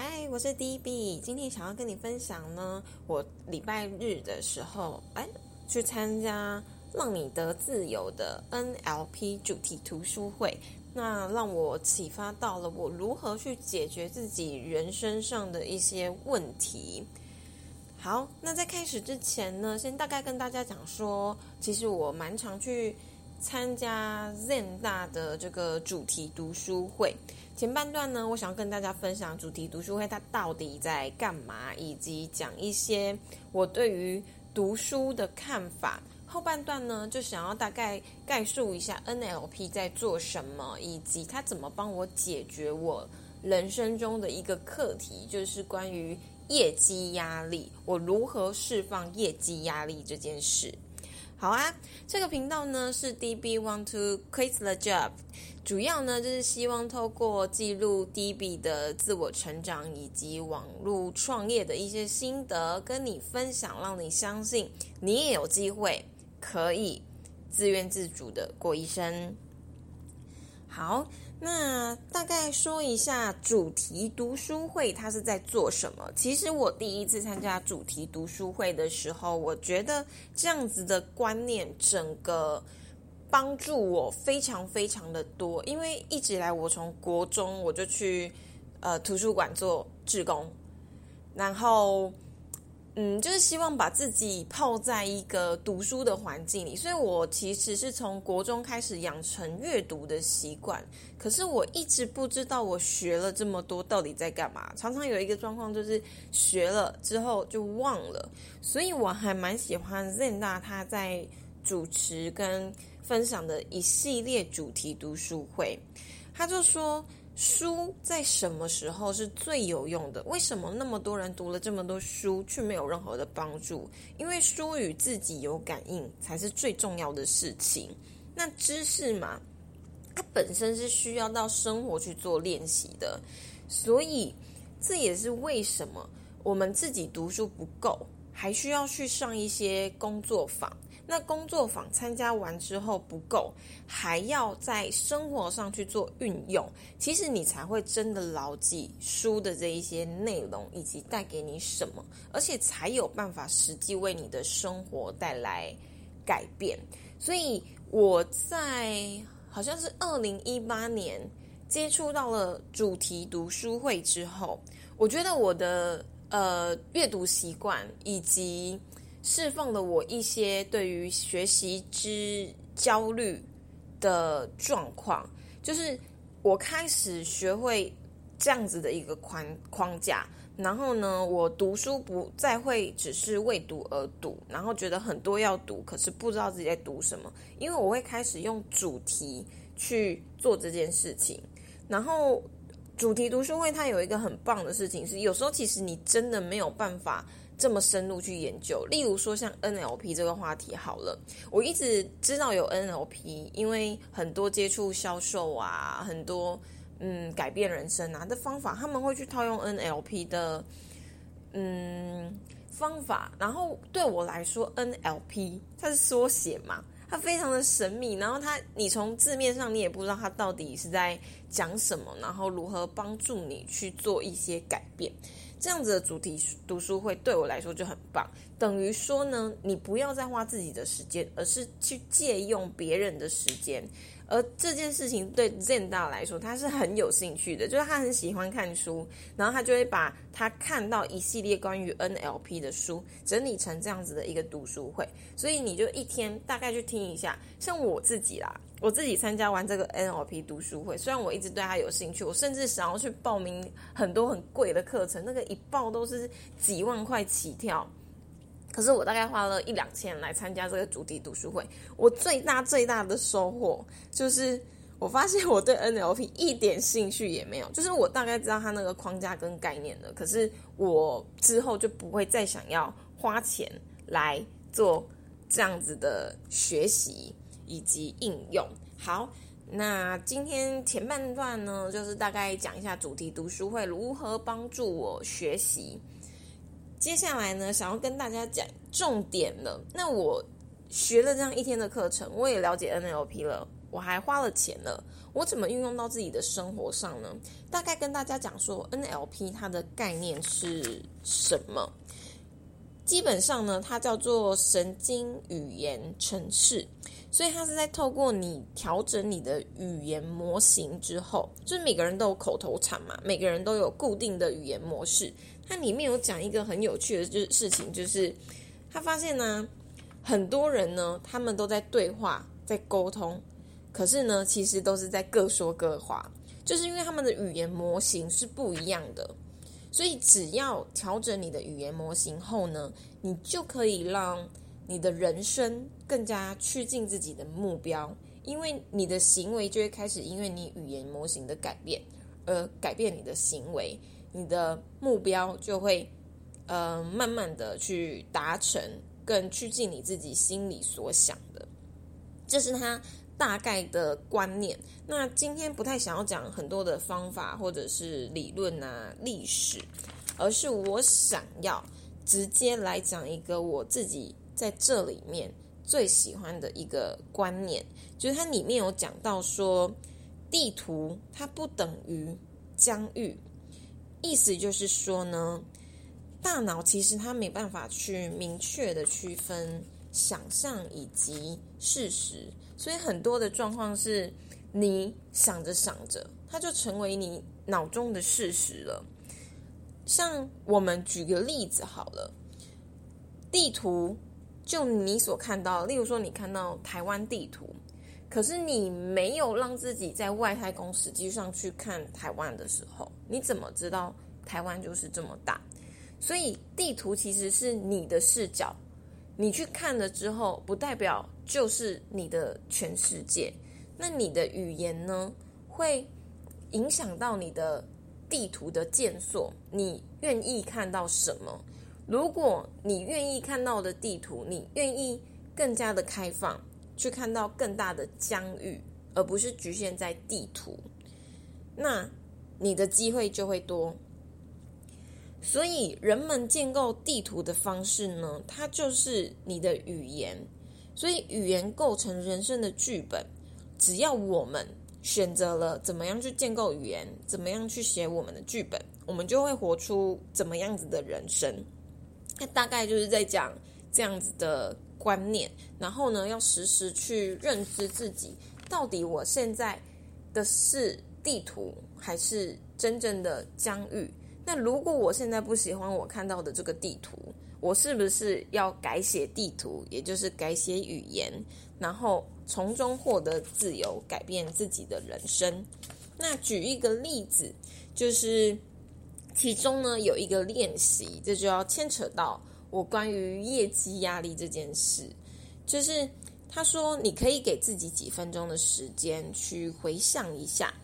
嗨，我是 DB，今天想要跟你分享呢，我礼拜日的时候，哎，去参加让你得自由的 NLP 主题图书会，那让我启发到了我如何去解决自己人生上的一些问题。好，那在开始之前呢，先大概跟大家讲说，其实我蛮常去参加 Zen 大的这个主题读书会。前半段呢，我想要跟大家分享主题读书会它到底在干嘛，以及讲一些我对于读书的看法。后半段呢，就想要大概概述一下 NLP 在做什么，以及它怎么帮我解决我人生中的一个课题，就是关于业绩压力，我如何释放业绩压力这件事。好啊，这个频道呢是 DB Want to Quit the Job。主要呢，就是希望透过记录 DB 的自我成长以及网络创业的一些心得，跟你分享，让你相信你也有机会可以自愿自主的过一生。好，那大概说一下主题读书会它是在做什么。其实我第一次参加主题读书会的时候，我觉得这样子的观念整个。帮助我非常非常的多，因为一直以来我从国中我就去呃图书馆做志工，然后嗯就是希望把自己泡在一个读书的环境里，所以我其实是从国中开始养成阅读的习惯，可是我一直不知道我学了这么多到底在干嘛，常常有一个状况就是学了之后就忘了，所以我还蛮喜欢 Zen 大他在主持跟。分享的一系列主题读书会，他就说书在什么时候是最有用的？为什么那么多人读了这么多书却没有任何的帮助？因为书与自己有感应才是最重要的事情。那知识嘛，它本身是需要到生活去做练习的，所以这也是为什么我们自己读书不够，还需要去上一些工作坊。那工作坊参加完之后不够，还要在生活上去做运用，其实你才会真的牢记书的这一些内容以及带给你什么，而且才有办法实际为你的生活带来改变。所以我在好像是二零一八年接触到了主题读书会之后，我觉得我的呃阅读习惯以及。释放了我一些对于学习之焦虑的状况，就是我开始学会这样子的一个框框架，然后呢，我读书不再会只是为读而读，然后觉得很多要读，可是不知道自己在读什么，因为我会开始用主题去做这件事情。然后主题读书会它有一个很棒的事情是，有时候其实你真的没有办法。这么深入去研究，例如说像 NLP 这个话题好了，我一直知道有 NLP，因为很多接触销售啊，很多嗯改变人生啊的方法，他们会去套用 NLP 的嗯方法。然后对我来说，NLP 它是缩写嘛，它非常的神秘，然后它你从字面上你也不知道它到底是在讲什么，然后如何帮助你去做一些改变。这样子的主题读书会对我来说就很棒，等于说呢，你不要再花自己的时间，而是去借用别人的时间。而这件事情对 Zen 大来说，他是很有兴趣的，就是他很喜欢看书，然后他就会把他看到一系列关于 NLP 的书整理成这样子的一个读书会。所以你就一天大概去听一下，像我自己啦，我自己参加完这个 NLP 读书会，虽然我一直对他有兴趣，我甚至想要去报名很多很贵的课程，那个一报都是几万块起跳。可是我大概花了一两千来参加这个主题读书会，我最大最大的收获就是我发现我对 NLP 一点兴趣也没有，就是我大概知道它那个框架跟概念了，可是我之后就不会再想要花钱来做这样子的学习以及应用。好，那今天前半段呢，就是大概讲一下主题读书会如何帮助我学习。接下来呢，想要跟大家讲重点了。那我学了这样一天的课程，我也了解 NLP 了，我还花了钱了。我怎么运用到自己的生活上呢？大概跟大家讲说，NLP 它的概念是什么？基本上呢，它叫做神经语言程式，所以它是在透过你调整你的语言模型之后，就是每个人都有口头禅嘛，每个人都有固定的语言模式。它里面有讲一个很有趣的就是事情，就是他发现呢，很多人呢，他们都在对话，在沟通，可是呢，其实都是在各说各话，就是因为他们的语言模型是不一样的。所以，只要调整你的语言模型后呢，你就可以让你的人生更加趋近自己的目标。因为你的行为就会开始因为你语言模型的改变而改变你的行为，你的目标就会呃慢慢的去达成，更趋近你自己心里所想的。这是他。大概的观念，那今天不太想要讲很多的方法或者是理论啊、历史，而是我想要直接来讲一个我自己在这里面最喜欢的一个观念，就是它里面有讲到说，地图它不等于疆域，意思就是说呢，大脑其实它没办法去明确的区分想象以及事实。所以很多的状况是，你想着想着，它就成为你脑中的事实了。像我们举个例子好了，地图就你所看到，例如说你看到台湾地图，可是你没有让自己在外太空实际上去看台湾的时候，你怎么知道台湾就是这么大？所以地图其实是你的视角。你去看了之后，不代表就是你的全世界。那你的语言呢，会影响到你的地图的建塑。你愿意看到什么？如果你愿意看到的地图，你愿意更加的开放，去看到更大的疆域，而不是局限在地图，那你的机会就会多。所以，人们建构地图的方式呢，它就是你的语言。所以，语言构成人生的剧本。只要我们选择了怎么样去建构语言，怎么样去写我们的剧本，我们就会活出怎么样子的人生。那大概就是在讲这样子的观念。然后呢，要时时去认知自己，到底我现在的是地图，还是真正的疆域？那如果我现在不喜欢我看到的这个地图，我是不是要改写地图，也就是改写语言，然后从中获得自由，改变自己的人生？那举一个例子，就是其中呢有一个练习，这就要牵扯到我关于业绩压力这件事，就是他说你可以给自己几分钟的时间去回想一下。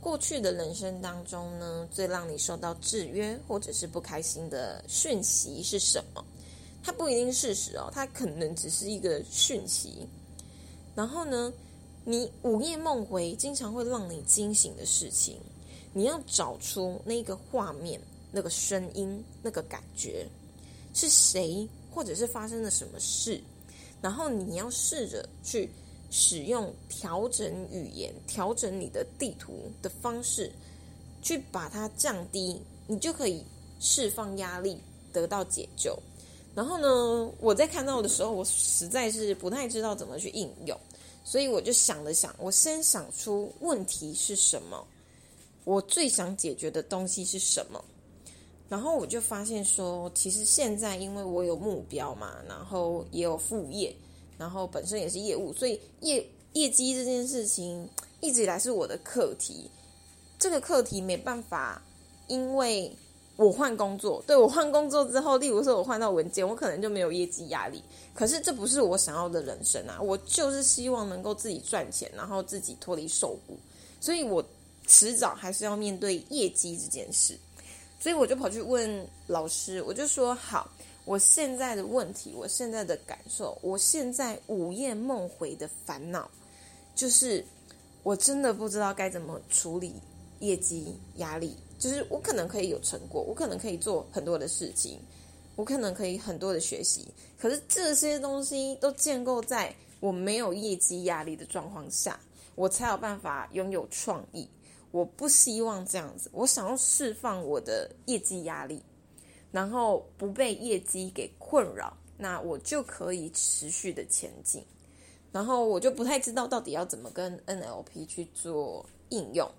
过去的人生当中呢，最让你受到制约或者是不开心的讯息是什么？它不一定事实哦，它可能只是一个讯息。然后呢，你午夜梦回经常会让你惊醒的事情，你要找出那个画面、那个声音、那个感觉是谁，或者是发生了什么事，然后你要试着去。使用调整语言、调整你的地图的方式，去把它降低，你就可以释放压力，得到解救。然后呢，我在看到的时候，我实在是不太知道怎么去应用，所以我就想了想，我先想出问题是什么，我最想解决的东西是什么。然后我就发现说，其实现在因为我有目标嘛，然后也有副业。然后本身也是业务，所以业业绩这件事情一直以来是我的课题。这个课题没办法，因为我换工作，对我换工作之后，例如说我换到文件，我可能就没有业绩压力。可是这不是我想要的人生啊！我就是希望能够自己赚钱，然后自己脱离受雇。所以我迟早还是要面对业绩这件事。所以我就跑去问老师，我就说好。我现在的问题，我现在的感受，我现在午夜梦回的烦恼，就是我真的不知道该怎么处理业绩压力。就是我可能可以有成果，我可能可以做很多的事情，我可能可以很多的学习，可是这些东西都建构在我没有业绩压力的状况下，我才有办法拥有创意。我不希望这样子，我想要释放我的业绩压力，然后不被业绩给困扰，那我就可以持续的前进。然后我就不太知道到底要怎么跟 NLP 去做应用。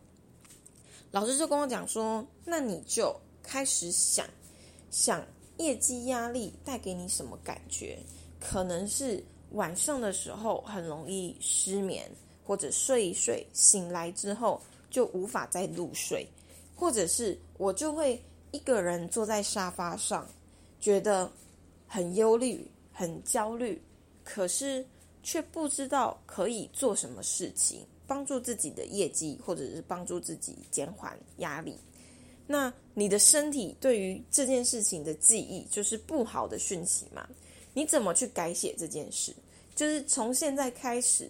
老师就跟我讲说，那你就开始想想业绩压力带给你什么感觉？可能是晚上的时候很容易失眠，或者睡一睡醒来之后。就无法再入睡，或者是我就会一个人坐在沙发上，觉得很忧虑、很焦虑，可是却不知道可以做什么事情帮助自己的业绩，或者是帮助自己减缓压力。那你的身体对于这件事情的记忆就是不好的讯息嘛？你怎么去改写这件事？就是从现在开始。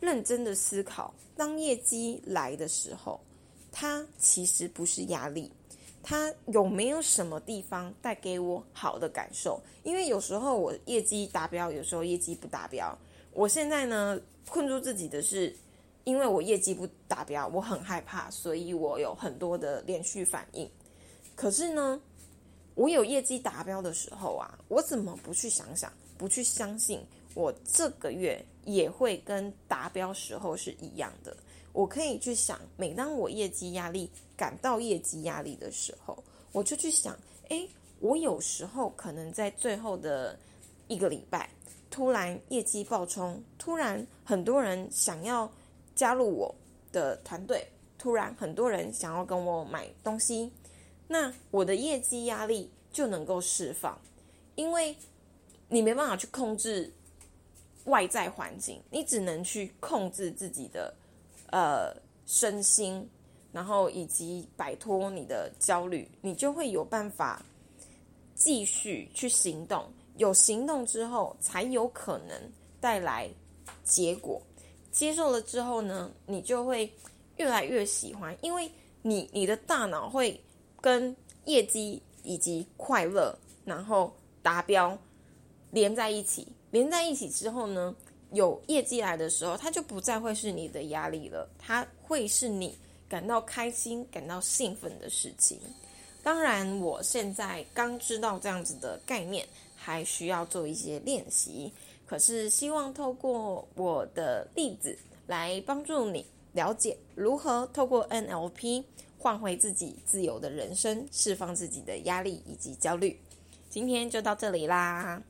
认真的思考，当业绩来的时候，它其实不是压力，它有没有什么地方带给我好的感受？因为有时候我业绩达标，有时候业绩不达标。我现在呢，困住自己的是，因为我业绩不达标，我很害怕，所以我有很多的连续反应。可是呢，我有业绩达标的时候啊，我怎么不去想想，不去相信？我这个月也会跟达标时候是一样的。我可以去想，每当我业绩压力感到业绩压力的时候，我就去想：哎，我有时候可能在最后的一个礼拜，突然业绩爆冲，突然很多人想要加入我的团队，突然很多人想要跟我买东西，那我的业绩压力就能够释放，因为你没办法去控制。外在环境，你只能去控制自己的呃身心，然后以及摆脱你的焦虑，你就会有办法继续去行动。有行动之后，才有可能带来结果。接受了之后呢，你就会越来越喜欢，因为你你的大脑会跟业绩以及快乐，然后达标连在一起。连在一起之后呢，有业绩来的时候，它就不再会是你的压力了，它会是你感到开心、感到兴奋的事情。当然，我现在刚知道这样子的概念，还需要做一些练习。可是，希望透过我的例子来帮助你了解如何透过 NLP 换回自己自由的人生，释放自己的压力以及焦虑。今天就到这里啦。